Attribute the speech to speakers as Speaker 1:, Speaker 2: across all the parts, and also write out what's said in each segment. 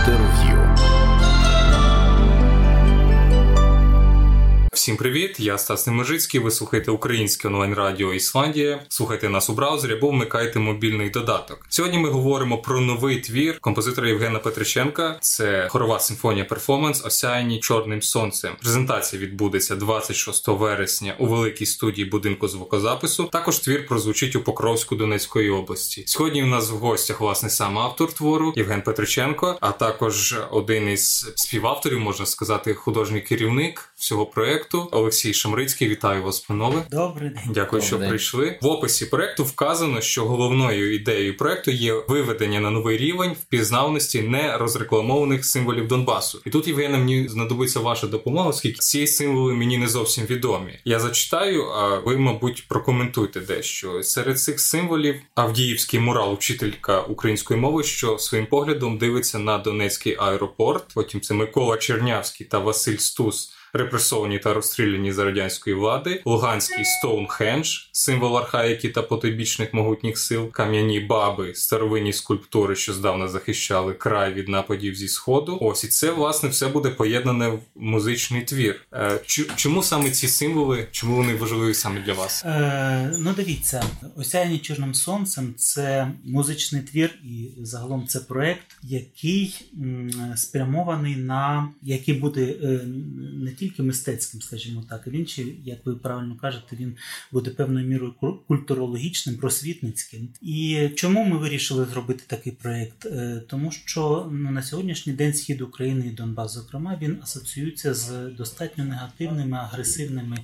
Speaker 1: Інтерв'ю.
Speaker 2: Всім привіт! Я Стас Неможицький. Ви слухаєте українське онлайн-радіо Ісландія. Слухайте нас у браузері або вмикайте мобільний додаток. Сьогодні ми говоримо про новий твір композитора Євгена Петриченка. Це хорова симфонія перформанс Осяяні чорним сонцем. Презентація відбудеться 26 вересня у великій студії будинку звукозапису. Також твір прозвучить у Покровську Донецької області. Сьогодні у нас в гостях власне сам автор твору Євген Петриченко, а також один із співавторів, можна сказати, художній керівник всього проекту Олексій Шамрицький. Вітаю вас, панове.
Speaker 3: Добрий день.
Speaker 2: Дякую,
Speaker 3: Добрий
Speaker 2: що
Speaker 3: день.
Speaker 2: прийшли. В описі проекту вказано, що головною ідеєю проекту є виведення на новий рівень впізнавності не розрекламованих символів Донбасу. І тут Євгена, мені знадобиться ваша допомога, оскільки ці символи мені не зовсім відомі. Я зачитаю, а ви, мабуть, прокоментуйте дещо. Серед цих символів Авдіївський мурал, учителька української мови, що своїм поглядом дивиться на Донецький аеропорт. Потім це Микола Чернявський та Василь Стус репресовані та розстріляні за радянської влади, Луганський Стоунхендж, символ архаїки та потойбічних могутніх сил, кам'яні баби, старовинні скульптури, що здавна захищали край від нападів зі сходу. Ось і це власне все буде поєднане в музичний твір. Е, чому саме ці символи? Чому вони важливі саме для вас?
Speaker 3: Е, Ну дивіться, осяяні чорним сонцем це музичний твір, і загалом це проект, який спрямований на який буде е, не тільки мистецьким, скажімо так, він чи, як ви правильно кажете, він буде певною мірою культурологічним, просвітницьким. І чому ми вирішили зробити такий проєкт? Е, тому що ну, на сьогоднішній день схід України і Донбас, зокрема, він асоціюється з достатньо негативними, агресивними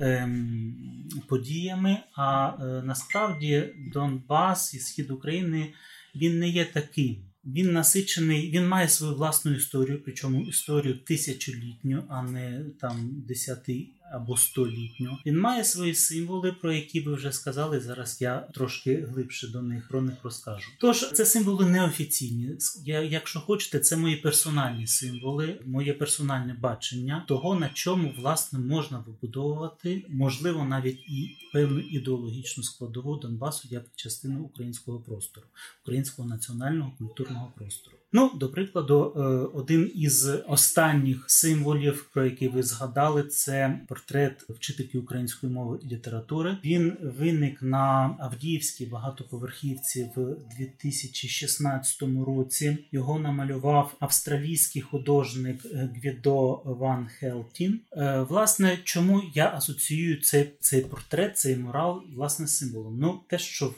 Speaker 3: ем, подіями. А е, насправді Донбас і схід України він не є таким. Він насичений, він має свою власну історію, причому історію тисячолітню, а не там десяти або столітню. Він має свої символи, про які ви вже сказали. Зараз я трошки глибше до них про них розкажу. Тож це символи неофіційні. Я, якщо хочете, це мої персональні символи, моє персональне бачення того, на чому власне можна вибудовувати, можливо, навіть і певну ідеологічну складову Донбасу як частину українського простору, українського національного культурного простору. Ну, до прикладу, е, один із останніх символів, про який ви згадали, це портрет вчительки української мови і літератури. Він виник на Авдіївській багатоповерхівці в 2016 році. Його намалював австралійський художник Гвідо Ван Хелтін. Е, власне, чому я асоціюю цей цей портрет, цей мурал, власне, символом? Ну, те, що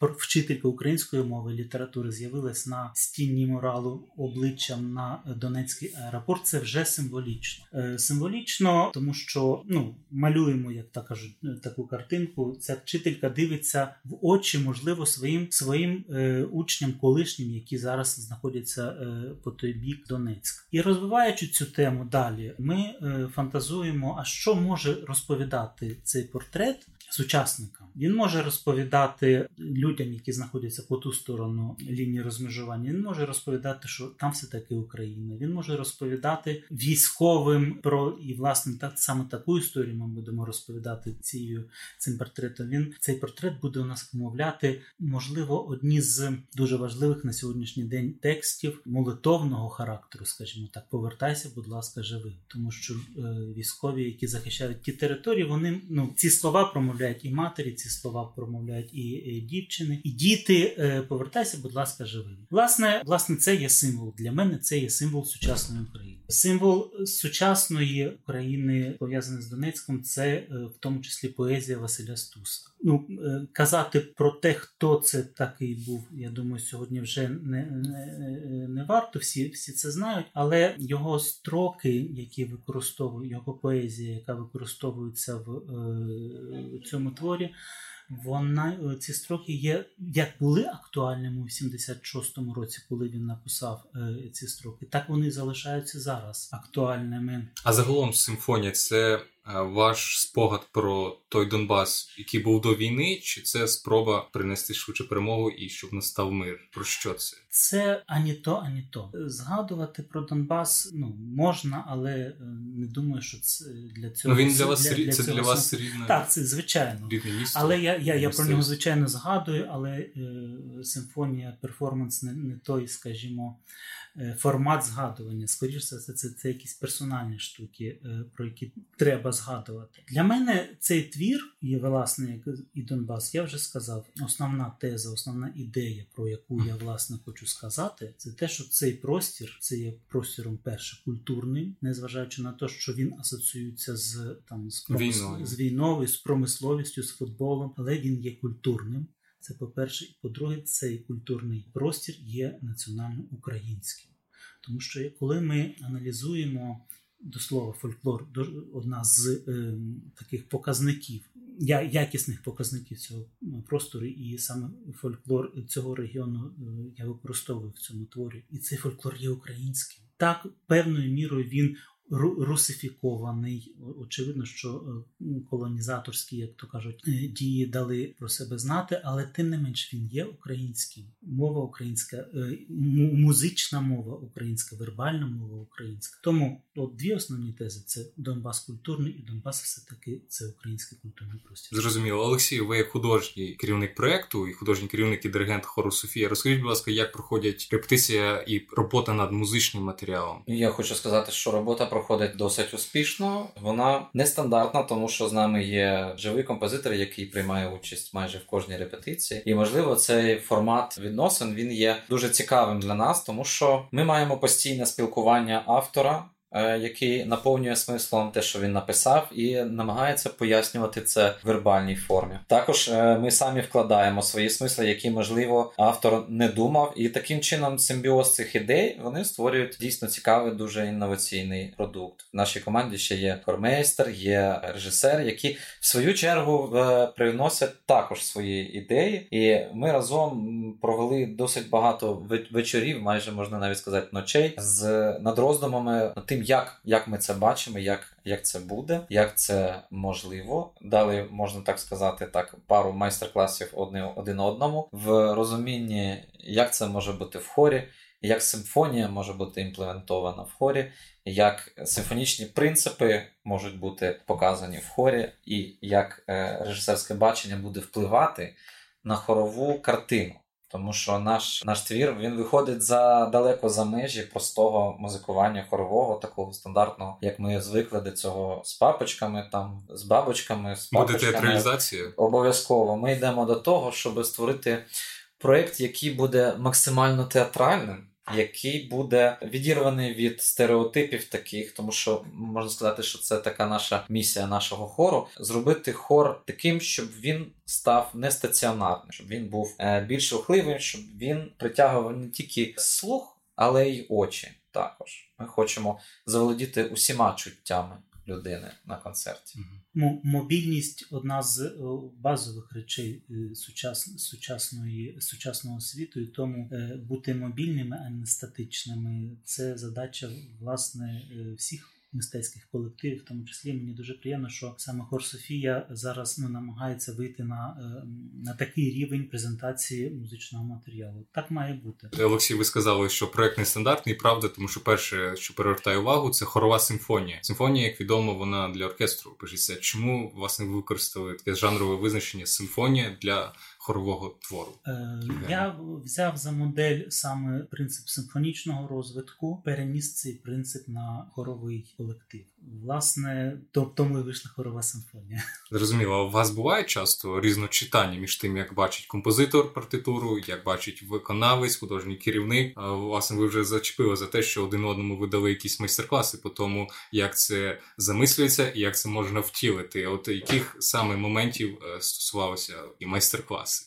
Speaker 3: вчителька української мови і літератури з'явилась на стінні мурал впало обличчям на Донецький аеропорт, це вже символічно. Е, символічно, тому що ну малюємо, як так кажуть, е, таку картинку. Ця вчителька дивиться в очі, можливо, своїм своїм е, учням колишнім, які зараз знаходяться е, по той бік Донецьк. І розвиваючи цю тему далі, ми е, фантазуємо, а що може розповідати цей портрет сучасникам. Він може розповідати людям, які знаходяться по ту сторону лінії розмежування. Він може розповідати, що там все таки Україна. Він може розповідати військовим про і власне так саме таку історію. Ми будемо розповідати цією цим портретом. Він цей портрет буде у нас вмовляти, можливо, одні з дуже важливих на сьогоднішній день текстів молитовного характеру, скажімо так, повертайся, будь ласка, живи, тому що е, військові, які захищають ті території, вони ну ці слова промовляють і матері. ці слова промовляють і, і дівчини, і діти. Е, повертайся, будь ласка, живими. Власне, власне, це є символ для мене. Це є символ сучасної України. Символ сучасної України пов'язаний з Донецьком. Це е, в тому числі поезія Василя Стуса. Ну е, казати про те, хто це такий був. Я думаю, сьогодні вже не не, не варто. Всі всі це знають, але його строки, які використовують його поезія, яка використовується в, в цьому творі вона е, ці строки є як були актуальними у 76-му році, коли він написав е, ці строки, так вони залишаються зараз актуальними.
Speaker 2: А загалом симфонія це ваш спогад про той Донбас, який був до війни, чи це спроба принести швидше перемогу і щоб настав мир? Про що це?
Speaker 3: Це ані то, ані то. Згадувати про Донбас ну можна, але е, не думаю, що це для цього
Speaker 2: Ну він для вас для, для це для вас рідне.
Speaker 3: Так, це звичайно.
Speaker 2: Рідне місто.
Speaker 3: Але я я, я про нього звичайно згадую, але е, симфонія перформанс не, не той, скажімо. Е, формат згадування. Скоріше це, це, це якісь персональні штуки, е, про які треба згадувати. Для мене цей твір, і власне, як і Донбас, я вже сказав. Основна теза, основна ідея, про яку я власне хочу сказати, це те, що цей простір це є простіром перше культурним, незважаючи на те, що він асоціюється з там з, промис... війною. з війною, з промисловістю, з футболом, але він є культурним. Це по-перше, і по-друге, цей культурний простір є національно українським. Тому що коли ми аналізуємо до слова фольклор, одна з е, таких показників, якісних показників цього простору, і саме фольклор цього регіону е, я використовую в цьому творі, і цей фольклор є українським. Так, певною мірою він русифікований. Очевидно, що е, колонізаторські, як то кажуть, е, дії дали про себе знати, але тим не менш він є українським. Мова українська, е, музична мова українська, вербальна мова українська. Тому от дві основні тези: це Донбас культурний і Донбас, все таки це український культурний простір.
Speaker 2: Зрозуміло, Олексій, ви як художній керівник проекту і художній керівник і диригент хору Софія. Розкажіть, будь ласка, як проходять репетиція і робота над музичним матеріалом?
Speaker 1: Я хочу сказати, що робота про проходить досить успішно. Вона нестандартна, тому що з нами є живий композитор, який приймає участь майже в кожній репетиції. І можливо, цей формат відносин він є дуже цікавим для нас, тому що ми маємо постійне спілкування автора. Е, який наповнює смислом те, що він написав, і намагається пояснювати це в вербальній формі. Також е, ми самі вкладаємо свої смисли, які можливо автор не думав, і таким чином симбіоз цих ідей вони створюють дійсно цікавий, дуже інноваційний продукт. В нашій команді ще є хормейстер, є режисер, які в свою чергу е, привносять також свої ідеї, і ми разом провели досить багато вечорів, майже можна навіть сказати, ночей з над роздумами над тим тим, як як ми це бачимо, як як це буде, як це можливо. Далі можна так сказати, так пару майстер-класів одне, один одному в розумінні, як це може бути в хорі, як симфонія може бути імплементована в хорі, як симфонічні принципи можуть бути показані в хорі, і як е, режисерське бачення буде впливати на хорову картину. Тому що наш наш твір він виходить за далеко за межі простого музикування хорового, такого стандартного, як ми звикли до цього з папочками, там з бабочками, з папочками.
Speaker 2: Буде театралізація.
Speaker 1: Обов'язково. Ми йдемо до того, щоб створити проект, який буде максимально театральним який буде відірваний від стереотипів таких, тому що можна сказати, що це така наша місія нашого хору зробити хор таким, щоб він став не стаціонарним, щоб він був е, більш рухливим, щоб він притягував не тільки слух, але й очі. Також ми хочемо заволодіти усіма чуттями людини на концерті.
Speaker 3: Мобільність одна з е, базових речей сучас, сучасної сучасного світу, і тому е, бути мобільними, а не статичними це задача власне всіх мистецьких колективів, в тому числі мені дуже приємно, що саме Хор Софія зараз ну, намагається вийти на е, на такий рівень презентації музичного матеріалу. Так має бути.
Speaker 2: Олексій, ви сказали, що проект нестандартний, правда, тому що перше, що перевертає увагу, це хорова симфонія. Симфонія, як відомо, вона для оркестру пишеться. Чому власне ви використали таке жанрове визначення симфонія для хорового твору?
Speaker 3: Е, Я взяв за модель саме принцип симфонічного розвитку, переніс цей принцип на хоровий колектив. Власне, тому і вийшла хорова симфонія.
Speaker 2: Зрозуміло, а у вас буває часто різночитання між тим, як бачить композитор партитуру, як бачить виконавець, художній керівник. Власне, ви вже зачепили за те, що один одному видали якісь майстер-класи по тому, як це замислюється і як це можна втілити. От яких саме моментів е, стосувалося і майстер-класи?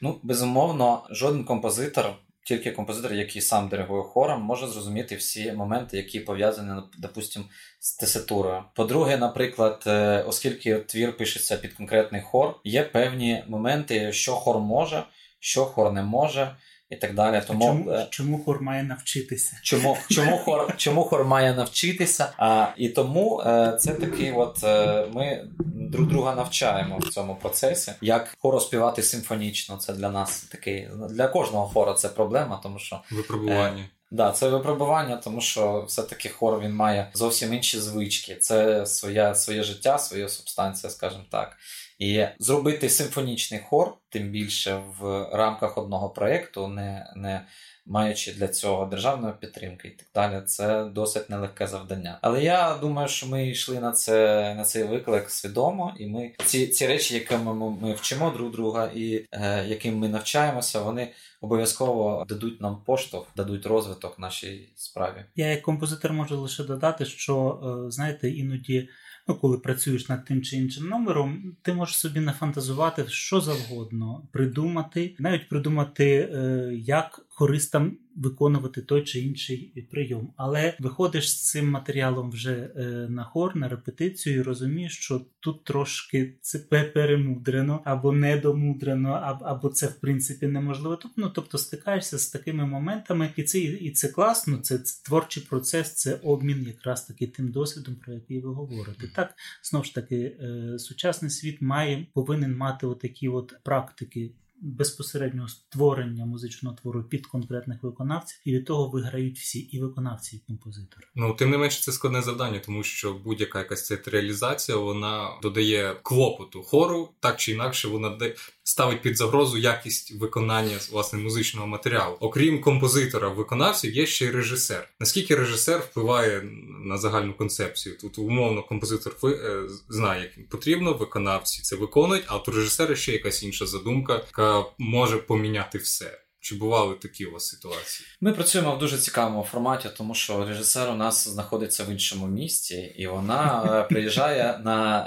Speaker 1: Ну, безумовно, жоден композитор тільки композитор, який сам диригує хором, може зрозуміти всі моменти, які пов'язані, допустим, з тесатурою. По-друге, наприклад, е, оскільки твір пишеться під конкретний хор, є певні моменти, що хор може, що хор не може. І так далі. Тому
Speaker 3: чому,
Speaker 1: е,
Speaker 3: чому хор має навчитися?
Speaker 1: Чому чому хор чому хор має навчитися? А і тому е, це такий, от е, ми друг друга навчаємо в цьому процесі, як хору співати симфонічно. Це для нас такий для кожного хора це проблема, тому що
Speaker 2: випробування.
Speaker 1: Да, це випробування, тому що все-таки хор він має зовсім інші звички. Це своя, своє життя, своя субстанція, скажімо так. І зробити симфонічний хор, тим більше в рамках одного проєкту, не не маючи для цього державної підтримки і так далі, це досить нелегке завдання. Але я думаю, що ми йшли на це на цей виклик свідомо, і ми ці ці речі, якими ми, ми вчимо друг друга і е, яким ми навчаємося, вони обов'язково дадуть нам поштовх, дадуть розвиток нашій справі.
Speaker 3: Я як композитор можу лише додати, що е, знаєте, іноді. Ну, коли працюєш над тим чи іншим номером, ти можеш собі нафантазувати що завгодно, придумати, навіть придумати, е, як хористам виконувати той чи інший прийом. Але виходиш з цим матеріалом вже е, на хор, на репетицію, і розумієш, що тут трошки це перемудрено або недомудрено, або це в принципі неможливо. Ну, тобто стикаєшся з такими моментами, і це і це класно. Це, це творчий процес, це обмін якраз таки тим досвідом, про який ви говорите. Так знову ж таки, е, сучасний світ має повинен мати отакі от практики безпосереднього створення музичного твору під конкретних виконавців, і від того виграють всі і виконавці, і композитори.
Speaker 2: Ну тим не менше це складне завдання, тому що будь-яка якась театралізація вона додає клопоту хору, так чи інакше, вона ставить під загрозу якість виконання власне музичного матеріалу. Окрім композитора, виконавців є ще й режисер. Наскільки режисер впливає на загальну концепцію? Тут умовно композитор е, знає, як потрібно, виконавці це виконують, а от у режисера ще якась інша задумка, яка може поміняти все. Чи бували такі у вас ситуації?
Speaker 1: Ми працюємо в дуже цікавому форматі, тому що режисер у нас знаходиться в іншому місті, і вона е, приїжджає на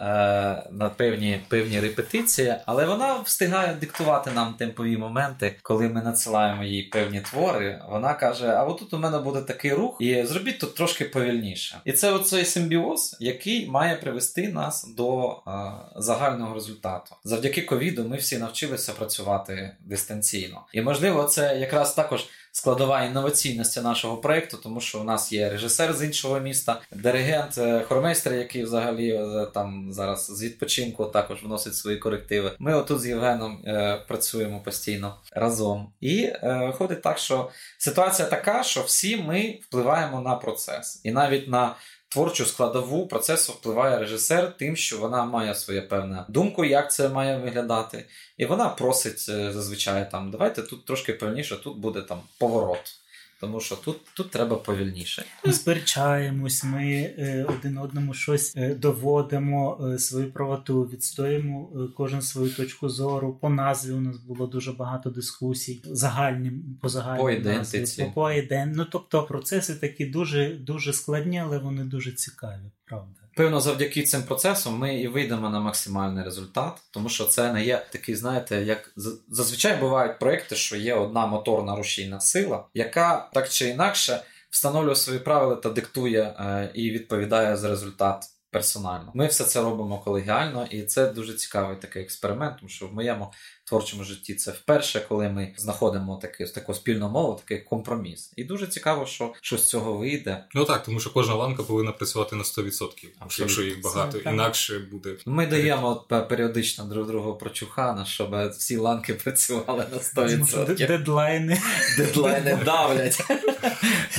Speaker 1: е, на певні певні репетиції, але вона встигає диктувати нам темпові моменти, коли ми надсилаємо їй певні твори. Вона каже: А от тут у мене буде такий рух, і зробіть тут трошки повільніше. І це оцей симбіоз, який має привести нас до е, загального результату. Завдяки ковіду ми всі навчилися працювати дистанційно. І можливо це якраз також складова інноваційності нашого проєкту, тому що у нас є режисер з іншого міста, диригент, е, хормейстер, який взагалі е, там зараз з відпочинку також вносить свої корективи. Ми отут з Євгеном е, працюємо постійно разом. І е, виходить так, що ситуація така, що всі ми впливаємо на процес, і навіть на творчу складову процесу впливає режисер тим, що вона має своє певне думку, як це має виглядати, і вона просить е, зазвичай там давайте тут трошки певніше, тут буде там поворот тому що тут тут треба повільніше.
Speaker 3: Ми сперечаємось, ми е, один одному щось е, доводимо, е, свою правоту, відстоїмо е, кожен свою точку зору. По назві у нас було дуже багато дискусій, загальні по загальній
Speaker 1: по ідентиці.
Speaker 3: По, по іден... Ну тобто процеси такі дуже дуже складні, але вони дуже цікаві, правда.
Speaker 1: Певно, завдяки цим процесам ми і вийдемо на максимальний результат, тому що це не є такий, знаєте, як зазвичай бувають проекти, що є одна моторна рушійна сила, яка так чи інакше встановлює свої правила та диктує е, і відповідає за результат персонально. Ми все це робимо колегіально, і це дуже цікавий такий експеримент, тому що в моєму творчому житті це вперше, коли ми знаходимо таки, таку спільну мову, такий компроміс. І дуже цікаво, що що з цього вийде.
Speaker 2: Ну так, тому що кожна ланка повинна працювати на 100%, Абсолютно. якщо їх багато, це, інакше буде.
Speaker 1: Ми даємо періодично друг другу прочухана, щоб всі ланки працювали на 100%.
Speaker 3: Дедлайни.
Speaker 1: Дедлайни давлять.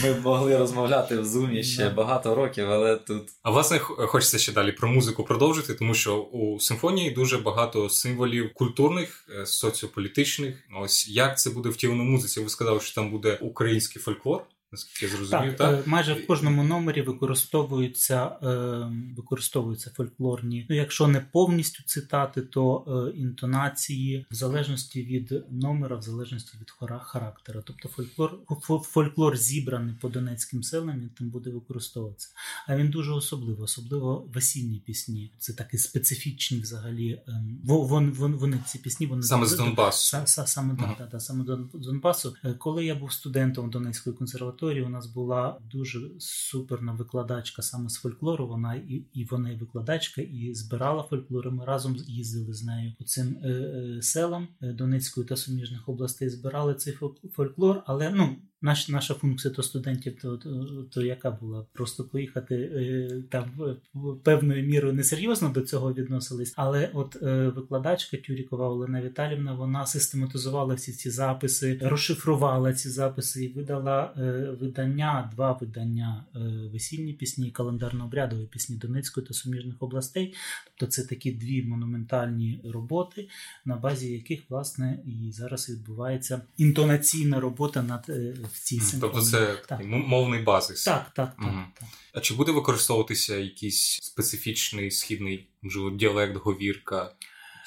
Speaker 1: Ми могли розмовляти в зумі ще багато років, але тут.
Speaker 2: А власне хочеться ще далі про музику продовжити, тому що у симфонії дуже багато символів культурних. Е, соціополітичних. Ось як це буде втілено в музиці? Ви сказали, що там буде український фольклор. Наскільки я зрозумів,
Speaker 3: так, так? Е, майже в кожному номері використовуються е, використовуються фольклорні. Ну, якщо не повністю цитати, то е, інтонації в залежності від номера, в залежності від характера. Тобто фольклор фольклор зібраний по донецьким селам, він там буде використовуватися. А він дуже особливо, особливо весільні пісні. Це такі специфічні взагалі. Е, вон, вон, вони ці пісні вони
Speaker 2: саме з Донбасу.
Speaker 3: Саме, ага. да, да, саме до Донбасу. Коли я був студентом Донецької консерваторії, консерваторії у нас була дуже суперна викладачка саме з фольклору. Вона і і вона і викладачка, і збирала фольклори. Ми разом їздили з нею по цим е, е, селам Донецької та суміжних областей. Збирали цей фольклор, але ну. Наш, наша функція то студентів, то, то то, яка була просто поїхати е, там певною мірою несерйозно до цього відносились. Але от е, викладачка Тюрікова Олена Віталівна вона систематизувала всі ці записи, розшифрувала ці записи і видала е, видання, два видання весільні пісні, календарно-обрядові пісні Донецької та суміжних областей. Тобто це такі дві монументальні роботи, на базі яких власне і зараз відбувається інтонаційна робота над в цій
Speaker 2: симфонії. Тобто це так. мовний базис.
Speaker 3: Так, так, так, угу. так.
Speaker 2: А чи буде використовуватися якийсь специфічний східний можливо, діалект, говірка?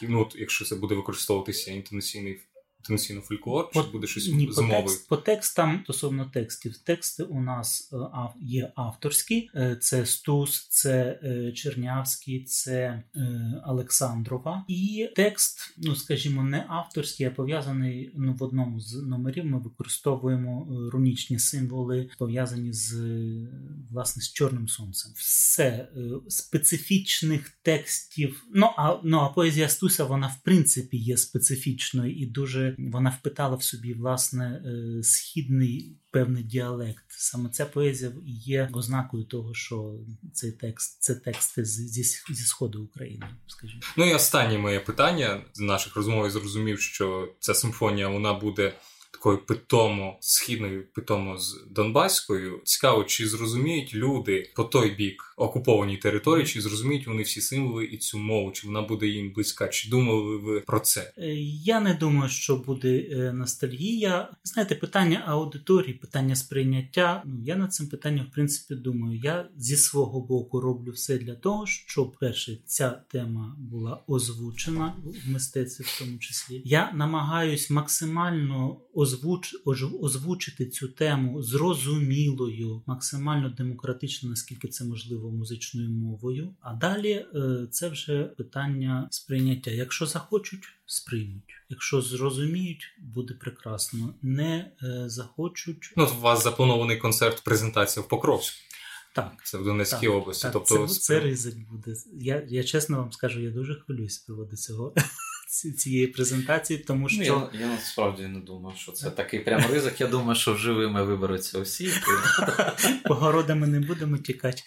Speaker 2: Ну, от, якщо це буде використовуватися інтонаційний потенційно фольклор, чи буде щось Ні, з мови? По, текст,
Speaker 3: по текстам стосовно текстів. Тексти у нас е, є авторські: е, це Стус, це е, Чернявський, це Олександрова. І текст, ну скажімо, не авторський, а пов'язаний ну, в одному з номерів. Ми використовуємо рунічні символи, пов'язані з власне з Чорним Сонцем. Все специфічних текстів. Ну а ну а поезія Стуса, вона в принципі є специфічною і дуже вона впитала в собі власне е, східний певний діалект. Саме ця поезія є ознакою того, що цей текст це тексти зі, зі сходу України. Скажімо,
Speaker 2: ну і останнє моє питання з наших розмов зрозумів, що ця симфонія вона буде такою питомо східною питомо з Донбаською. Цікаво, чи зрозуміють люди по той бік окупованій території, чи зрозуміють вони всі символи і цю мову, чи вона буде їм близька? Чи думали ви про це?
Speaker 3: Е, я не думаю, що буде е, ностальгія. Знаєте, питання аудиторії, питання сприйняття. Ну я над цим питанням в принципі думаю. Я зі свого боку роблю все для того, щоб перше ця тема була озвучена в мистецтві, в тому числі. Я намагаюсь максимально озвуч, озвучити цю тему зрозумілою, максимально демократично, наскільки це можливо музичною мовою. А далі е, це вже питання сприйняття. Якщо захочуть, сприймуть. Якщо зрозуміють, буде прекрасно. Не е, захочуть.
Speaker 2: Ну, у вас запланований концерт презентація в Покровську.
Speaker 3: Так,
Speaker 2: це в Донецькій
Speaker 3: так,
Speaker 2: області.
Speaker 3: Так,
Speaker 2: тобто
Speaker 3: це, це ризик буде. Я я чесно вам скажу, я дуже хвилююсь з приводу цього цієї презентації, тому ну, що
Speaker 1: ну, я, я насправді не думаю, що це такий прям ризик. Я думаю, що живими виберуться усі.
Speaker 3: Погородами не будемо тікати.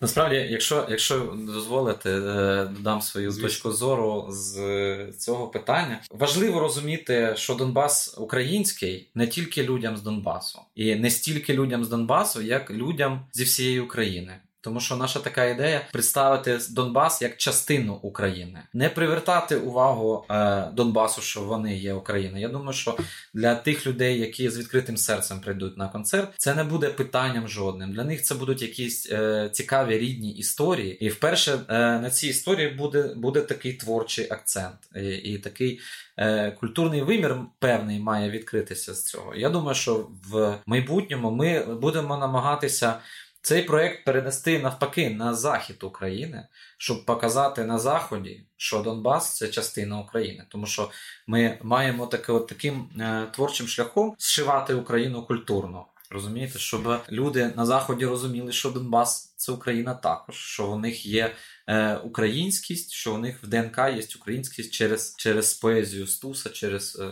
Speaker 1: Насправді, якщо якщо дозволите, е, додам свою Звісно. точку зору з цього питання. Важливо розуміти, що Донбас український не тільки людям з Донбасу, і не стільки людям з Донбасу, як людям зі всієї України. Тому що наша така ідея представити Донбас як частину України, не привертати увагу е, Донбасу, що вони є Україна. Я думаю, що для тих людей, які з відкритим серцем прийдуть на концерт, це не буде питанням жодним. Для них це будуть якісь е, цікаві рідні історії. І вперше е, на цій історії буде буде такий творчий акцент, і, і такий е, культурний вимір певний має відкритися з цього. Я думаю, що в майбутньому ми будемо намагатися цей проект перенести навпаки на захід України, щоб показати на Заході, що Донбас це частина України, тому що ми маємо таки, от таким е, творчим шляхом зшивати Україну культурно. Розумієте, щоб люди на заході розуміли, що Донбас це Україна також, що у них є е, українськість, що у них в ДНК є українськість через через поезію Стуса, через е,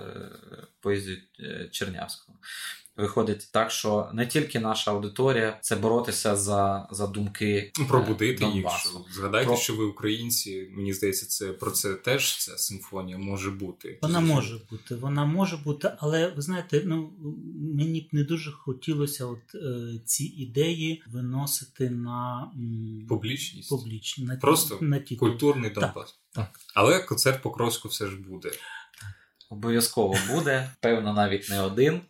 Speaker 1: поезію е, Чернявського. Виходить так, що не тільки наша аудиторія це боротися за за думки
Speaker 2: ну, пробудити Донбасу. їх. Що, згадайте, про... що ви українці. Мені здається, це про це теж ця симфонія може бути.
Speaker 3: Вона може бути, вона може бути, але ви знаєте, ну мені б не дуже хотілося, от е, ці ідеї виносити на м...
Speaker 2: публічність.
Speaker 3: Публічні, на
Speaker 2: просто на ті... культурний Донбас.
Speaker 3: Так, так.
Speaker 2: Але концерт Покровську все ж буде.
Speaker 1: Обов'язково буде, певно, навіть не один.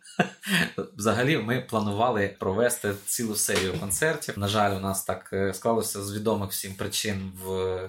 Speaker 1: Взагалі, ми планували провести цілу серію концертів. На жаль, у нас так е, склалося з відомих всім причин в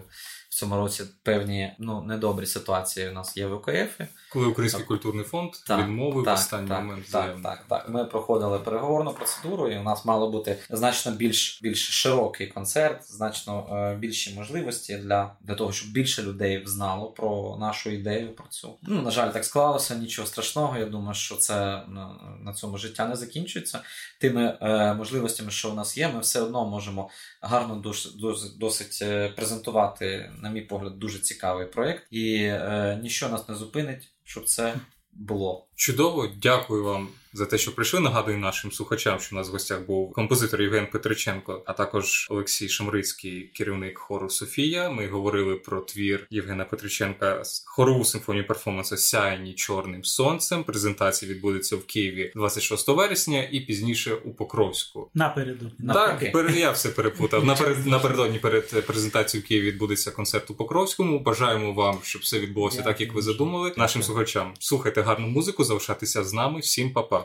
Speaker 1: цьому році певні ну, недобрі ситуації у нас є в ОКФ.
Speaker 2: Коли Український
Speaker 1: Так.
Speaker 2: культурний фонд
Speaker 1: Так,
Speaker 2: відмовив
Speaker 1: так,
Speaker 2: останній
Speaker 1: так,
Speaker 2: момент
Speaker 1: Так, так, так. Ми проходили переговорну процедуру, і у нас мало бути значно більш більш широкий концерт, значно е, більші можливості для, для того, щоб більше людей знало про нашу ідею. Про цю ну на жаль, так склалося. Нічого страшного. Я думаю, що це на, на цьому життя не закінчується. Тими е, можливостями, що у нас є, ми все одно можемо гарно дос- дос- досить е, презентувати, на мій погляд, дуже цікавий проєкт, і е, ніщо нас не зупинить, щоб це було.
Speaker 2: Чудово, дякую вам за те, що прийшли. Нагадую нашим слухачам, що у нас в гостях був композитор Євген Петриченко, а також Олексій Шамрицький, керівник хору Софія. Ми говорили про твір Євгена Петриченка з хорову симфонію перформансу Сяйні чорним сонцем. Презентація відбудеться в Києві 26 вересня і пізніше у Покровську.
Speaker 1: Навпаки.
Speaker 2: Так, пере- я все перепутав. Наперед, напередодні перед презентацією в Києві відбудеться концерт у Покровському. Бажаємо вам, щоб все відбулося так, як ви задумали. Нашим слухачам слухайте гарну музику, залишайтеся з нами. Всім па-па.